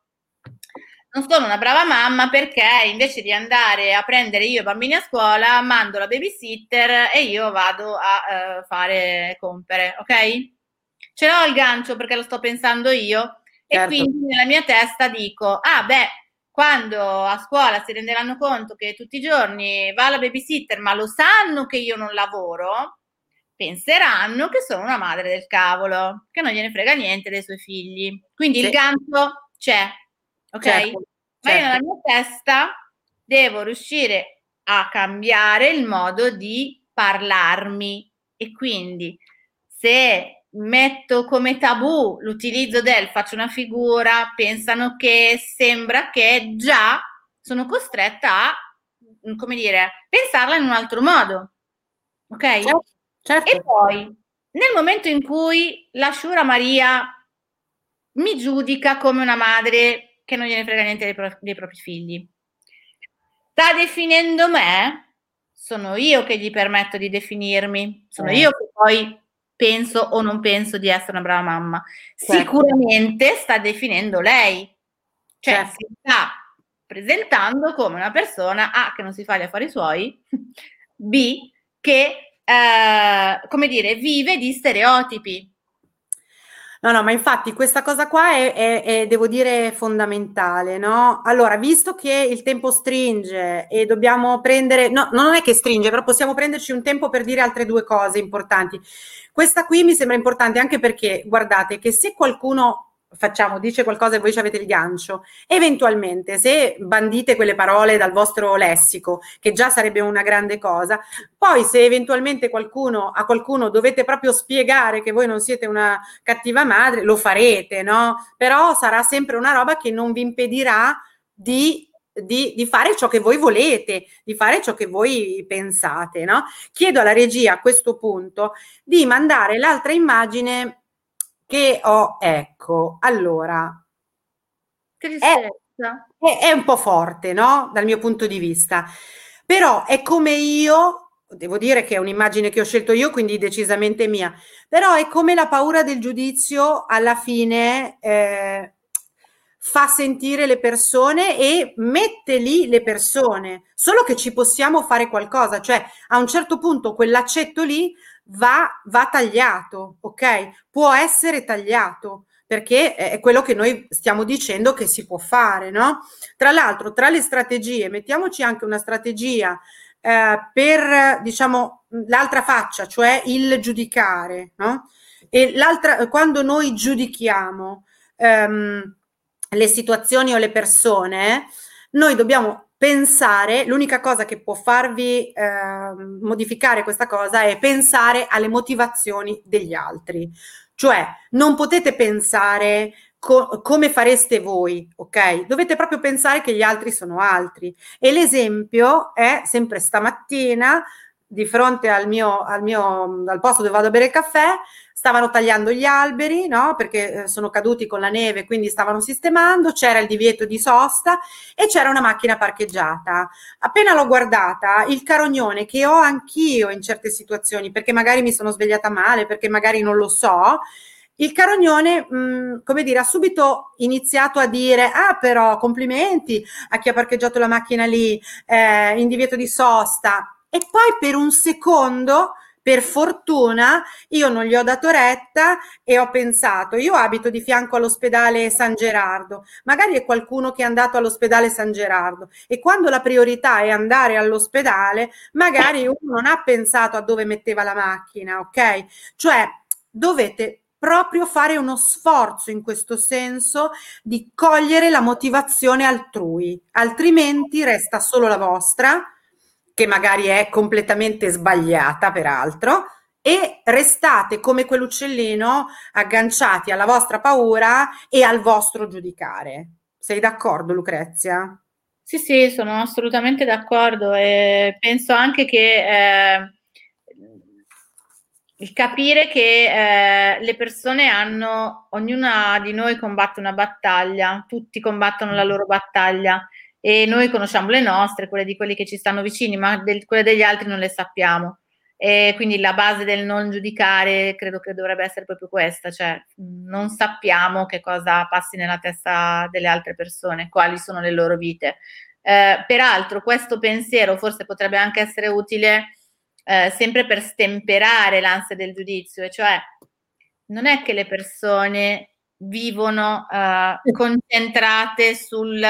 non sono una brava mamma perché invece di andare a prendere io i bambini a scuola, mando la babysitter e io vado a uh, fare compere, ok? Ce l'ho il gancio perché lo sto pensando io certo. e quindi nella mia testa dico, ah beh, quando a scuola si renderanno conto che tutti i giorni va la babysitter, ma lo sanno che io non lavoro, penseranno che sono una madre del cavolo, che non gliene frega niente dei suoi figli. Quindi sì. il gancio c'è, ok? Certo, ma io nella mia testa devo riuscire a cambiare il modo di parlarmi e quindi se metto come tabù l'utilizzo del faccio una figura, pensano che sembra che già sono costretta a, mm, come dire, pensarla in un altro modo. Ok? Certo, certo. E poi, nel momento in cui la Shura Maria mi giudica come una madre che non gliene frega niente dei, pro- dei propri figli. Sta definendo me? Sono io che gli permetto di definirmi, sono eh. io che poi penso o non penso di essere una brava mamma. Certo. Sicuramente sta definendo lei, cioè certo. si sta presentando come una persona A che non si fa gli affari suoi, B che, eh, come dire, vive di stereotipi. No, no, ma infatti questa cosa qua è, è, è, devo dire, fondamentale, no? Allora, visto che il tempo stringe e dobbiamo prendere, no, non è che stringe, però possiamo prenderci un tempo per dire altre due cose importanti. Questa qui mi sembra importante anche perché, guardate, che se qualcuno facciamo, dice qualcosa e voi ci avete il gancio, eventualmente se bandite quelle parole dal vostro lessico, che già sarebbe una grande cosa, poi se eventualmente qualcuno, a qualcuno dovete proprio spiegare che voi non siete una cattiva madre, lo farete, no? Però sarà sempre una roba che non vi impedirà di di, di, fare ciò che voi volete, di fare ciò che voi pensate. No? Chiedo alla regia a questo punto di mandare l'altra immagine che ho, ecco, allora, è, è, è, un po' forte, no? Dal mio punto di vista, però è come io, devo dire che è un'immagine che ho scelto io, quindi decisamente mia, però è come la paura del giudizio alla fine eh, fa sentire le persone e mette lì le persone, solo che ci possiamo fare qualcosa, cioè a un certo punto quell'accetto lì va, va tagliato, ok? Può essere tagliato perché è quello che noi stiamo dicendo che si può fare, no? Tra l'altro, tra le strategie, mettiamoci anche una strategia eh, per, diciamo, l'altra faccia, cioè il giudicare, no? E l'altra, quando noi giudichiamo ehm, le situazioni o le persone, noi dobbiamo pensare, l'unica cosa che può farvi eh, modificare questa cosa è pensare alle motivazioni degli altri. Cioè, non potete pensare co- come fareste voi, ok? Dovete proprio pensare che gli altri sono altri. E l'esempio è sempre stamattina, di fronte al mio, al mio al posto dove vado a bere il caffè, stavano tagliando gli alberi, no? Perché eh, sono caduti con la neve, quindi stavano sistemando, c'era il divieto di sosta e c'era una macchina parcheggiata. Appena l'ho guardata, il carognone che ho anch'io in certe situazioni, perché magari mi sono svegliata male, perché magari non lo so, il carognone, mh, mm, come dire, ha subito iniziato a dire: Ah, però complimenti a chi ha parcheggiato la macchina lì eh, in divieto di sosta. E poi per un secondo per fortuna io non gli ho dato retta e ho pensato, io abito di fianco all'ospedale San Gerardo, magari è qualcuno che è andato all'ospedale San Gerardo e quando la priorità è andare all'ospedale, magari uno non ha pensato a dove metteva la macchina, ok? Cioè dovete proprio fare uno sforzo in questo senso di cogliere la motivazione altrui, altrimenti resta solo la vostra che magari è completamente sbagliata peraltro, e restate come quell'uccellino agganciati alla vostra paura e al vostro giudicare. Sei d'accordo Lucrezia? Sì, sì, sono assolutamente d'accordo e penso anche che eh, il capire che eh, le persone hanno, ognuna di noi combatte una battaglia, tutti combattono la loro battaglia e noi conosciamo le nostre, quelle di quelli che ci stanno vicini, ma del, quelle degli altri non le sappiamo. E quindi la base del non giudicare credo che dovrebbe essere proprio questa, cioè non sappiamo che cosa passi nella testa delle altre persone, quali sono le loro vite. Eh, peraltro questo pensiero forse potrebbe anche essere utile eh, sempre per stemperare l'ansia del giudizio, e cioè non è che le persone vivono eh, concentrate sul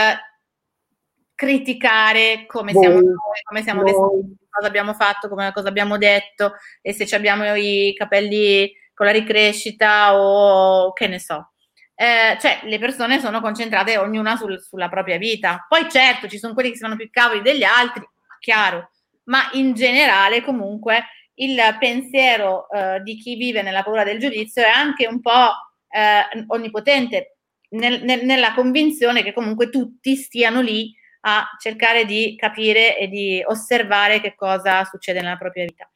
criticare come siamo noi, come siamo vestiti, cosa abbiamo fatto, come, cosa abbiamo detto e se abbiamo i capelli con la ricrescita o che ne so. Eh, cioè, le persone sono concentrate ognuna sul, sulla propria vita. Poi certo, ci sono quelli che fanno più cavoli degli altri, chiaro, ma in generale comunque il pensiero eh, di chi vive nella paura del giudizio è anche un po' eh, onnipotente nel, nel, nella convinzione che comunque tutti stiano lì a cercare di capire e di osservare che cosa succede nella propria vita,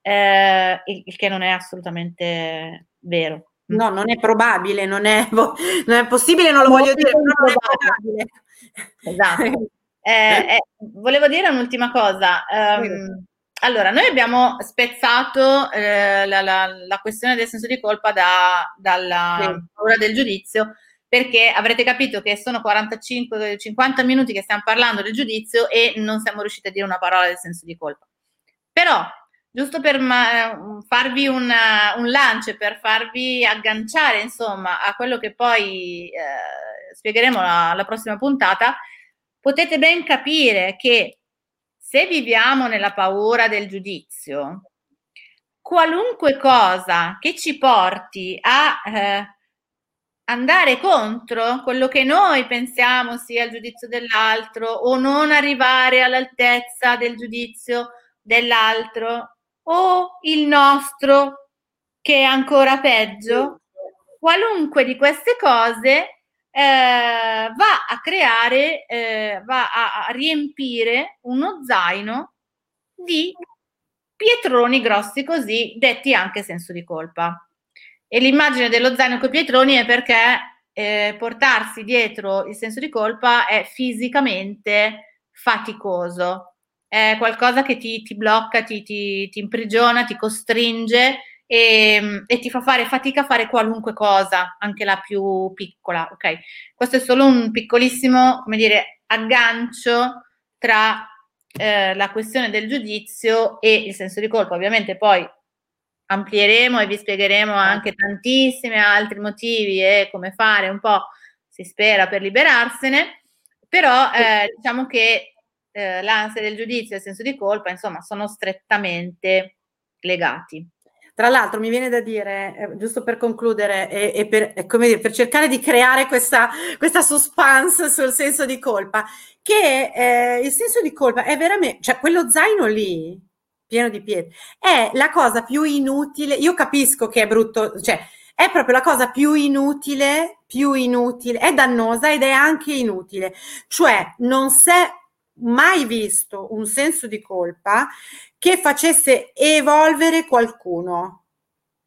eh, il, il, che non è assolutamente vero. No, non è probabile, non è, non è possibile, non lo non voglio dire, non è probabile. Esatto. Eh, eh, volevo dire un'ultima cosa. Um, allora, noi abbiamo spezzato eh, la, la, la, questione del senso di colpa da, dalla sì. paura del giudizio, perché avrete capito che sono 45-50 minuti che stiamo parlando del giudizio e non siamo riusciti a dire una parola del senso di colpa. Però, giusto per ma- farvi una, un lancio, per farvi agganciare, insomma, a quello che poi eh, spiegheremo alla prossima puntata, potete ben capire che se viviamo nella paura del giudizio, qualunque cosa che ci porti a eh, andare contro quello che noi pensiamo sia il giudizio dell'altro o non arrivare all'altezza del giudizio dell'altro o il nostro che è ancora peggio, qualunque di queste cose eh, va a creare, eh, va a, a riempire uno zaino di pietroni grossi così, detti anche senso di colpa. E l'immagine dello zaino con i pietroni è perché eh, portarsi dietro il senso di colpa è fisicamente faticoso, è qualcosa che ti, ti blocca, ti, ti, ti imprigiona, ti costringe e, e, ti fa fare fatica a fare qualunque cosa, anche la più piccola, ok? Questo è solo un piccolissimo, come dire, aggancio tra eh, la questione del giudizio e il senso di colpa. Ovviamente poi amplieremo e vi spiegheremo anche tantissimi altri motivi e come fare un po', si spera, per liberarsene, però eh, diciamo che eh, l'ansia del giudizio e il senso di colpa, insomma, sono strettamente legati. Tra l'altro mi viene da dire, eh, giusto per concludere e, e per, dire, per, cercare di creare questa, questa, suspense sul senso di colpa, che eh, il senso di colpa è veramente, cioè quello zaino lì, pieno di pietre, è la cosa più inutile, io capisco che è brutto, cioè è proprio la cosa più inutile, più inutile, è dannosa ed è anche inutile, cioè non si è mai visto un senso di colpa che facesse evolvere qualcuno.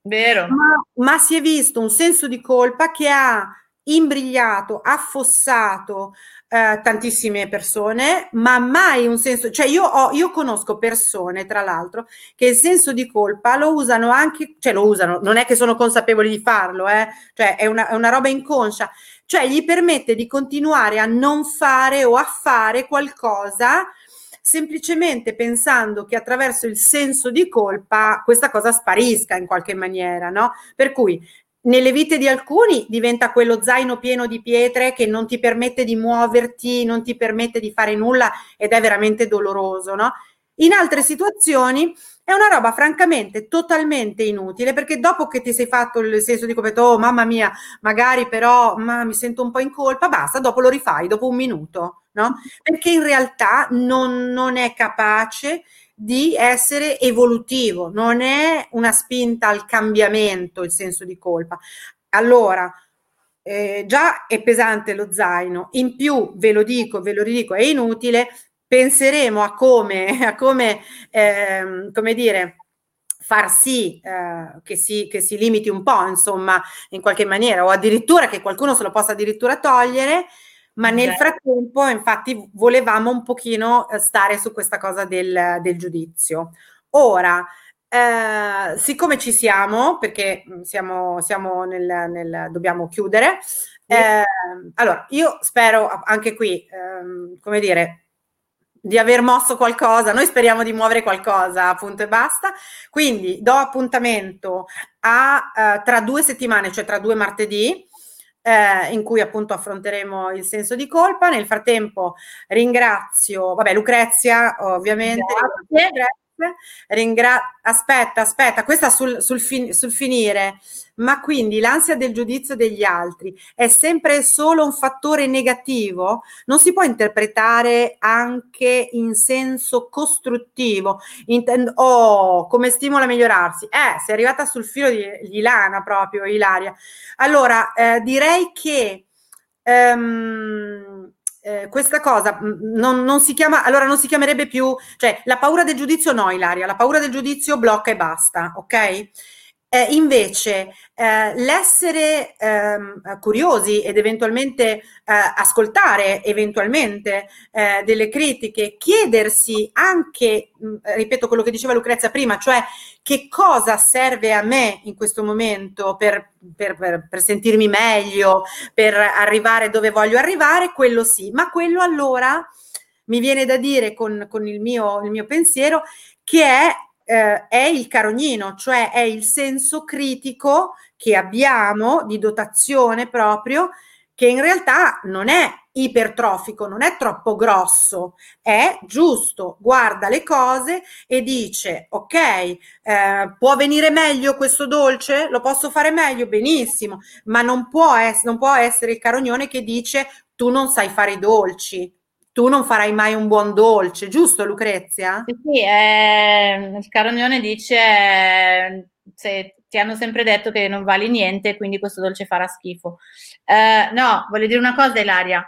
Vero. Ma, ma si è visto un senso di colpa che ha imbrigliato, affossato eh, tantissime persone, ma mai un senso, cioè io, ho, io conosco persone, tra l'altro, che il senso di colpa lo usano anche, cioè lo usano, non è che sono consapevoli di farlo, eh, cioè è una, è una roba inconscia, cioè gli permette di continuare a non fare o a fare qualcosa semplicemente pensando che attraverso il senso di colpa questa cosa sparisca in qualche maniera, no? Per cui nelle vite di alcuni diventa quello zaino pieno di pietre che non ti permette di muoverti, non ti permette di fare nulla ed è veramente doloroso, no? In altre situazioni è una roba francamente totalmente inutile perché dopo che ti sei fatto il senso di come oh mamma mia, magari però ma, mi sento un po' in colpa, basta, dopo lo rifai dopo un minuto, no? Perché in realtà non, non è capace di essere evolutivo, non è una spinta al cambiamento il senso di colpa. Allora, eh, già è pesante lo zaino, in più ve lo dico, ve lo ridico, è inutile, penseremo a come, a come, ehm, come dire, far sì eh, che, si, che si limiti un po', insomma, in qualche maniera, o addirittura che qualcuno se lo possa addirittura togliere, ma nel frattempo, infatti, volevamo un pochino eh, stare su questa cosa del, del giudizio. Ora, eh, siccome ci siamo, perché mm, siamo, siamo nel, nel, dobbiamo chiudere, eh, allora io spero anche qui, ehm, come dire, di aver mosso qualcosa, noi speriamo di muovere qualcosa, appunto e basta. Quindi do appuntamento a uh, tra due settimane, cioè tra due martedì, eh, in cui appunto affronteremo il senso di colpa. Nel frattempo ringrazio, vabbè, Lucrezia, ovviamente. Grazie. Ringra- aspetta, aspetta, questa sul, sul, fin- sul finire. Ma quindi l'ansia del giudizio degli altri è sempre solo un fattore negativo? Non si può interpretare anche in senso costruttivo? Intendo, oh, come stimola a migliorarsi? Eh, sei arrivata sul filo di, di lana proprio, Ilaria. Allora, eh, direi che um, eh, questa cosa mm, non, non, si chiama, allora non si chiamerebbe più, cioè la paura del giudizio no, Ilaria, la paura del giudizio blocca e basta, ok? Eh, invece, eh, l'essere ehm, curiosi ed eventualmente eh, ascoltare eventualmente eh, delle critiche, chiedersi anche, mh, ripeto quello che diceva Lucrezia prima, cioè che cosa serve a me in questo momento per, per, per, per sentirmi meglio, per arrivare dove voglio arrivare, quello sì, ma quello allora mi viene da dire con, con il, mio, il mio pensiero che è eh, è il carognino, cioè è il senso critico che abbiamo di dotazione proprio, che in realtà non è ipertrofico, non è troppo grosso, è giusto, guarda le cose e dice, ok, eh, può venire meglio questo dolce? Lo posso fare meglio? Benissimo, ma non può, es- non può essere il carognone che dice tu non sai fare i dolci, tu non farai mai un buon dolce, giusto Lucrezia? Sì, sì eh, il carognone dice eh, se ti hanno sempre detto che non vali niente, quindi questo dolce farà schifo. Eh, no, voglio dire una cosa Ilaria,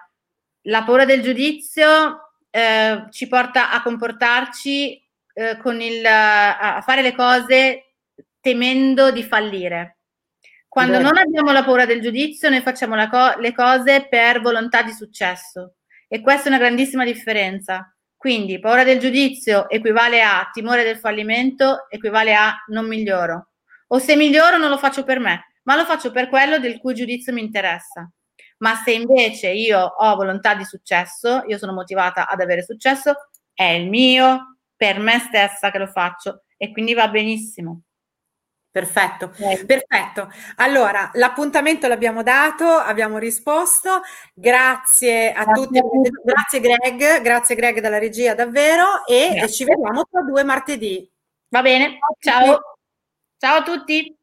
la paura del giudizio eh, ci porta a comportarci eh, con il, a fare le cose temendo di fallire. Quando Beh. non abbiamo la paura del giudizio, noi facciamo co- le cose per volontà di successo. E questa è una grandissima differenza. Quindi paura del giudizio equivale a timore del fallimento, equivale a non miglioro. O se miglioro non lo faccio per me, ma lo faccio per quello del cui giudizio mi interessa. Ma se invece io ho volontà di successo, io sono motivata ad avere successo, è il mio, per me stessa che lo faccio e quindi va benissimo. Perfetto, perfetto. Allora, l'appuntamento l'abbiamo dato, abbiamo risposto. Grazie a grazie tutti. A. Grazie Greg, grazie Greg dalla regia davvero e, e ci vediamo tra due martedì. Va bene, ciao. Ciao a tutti.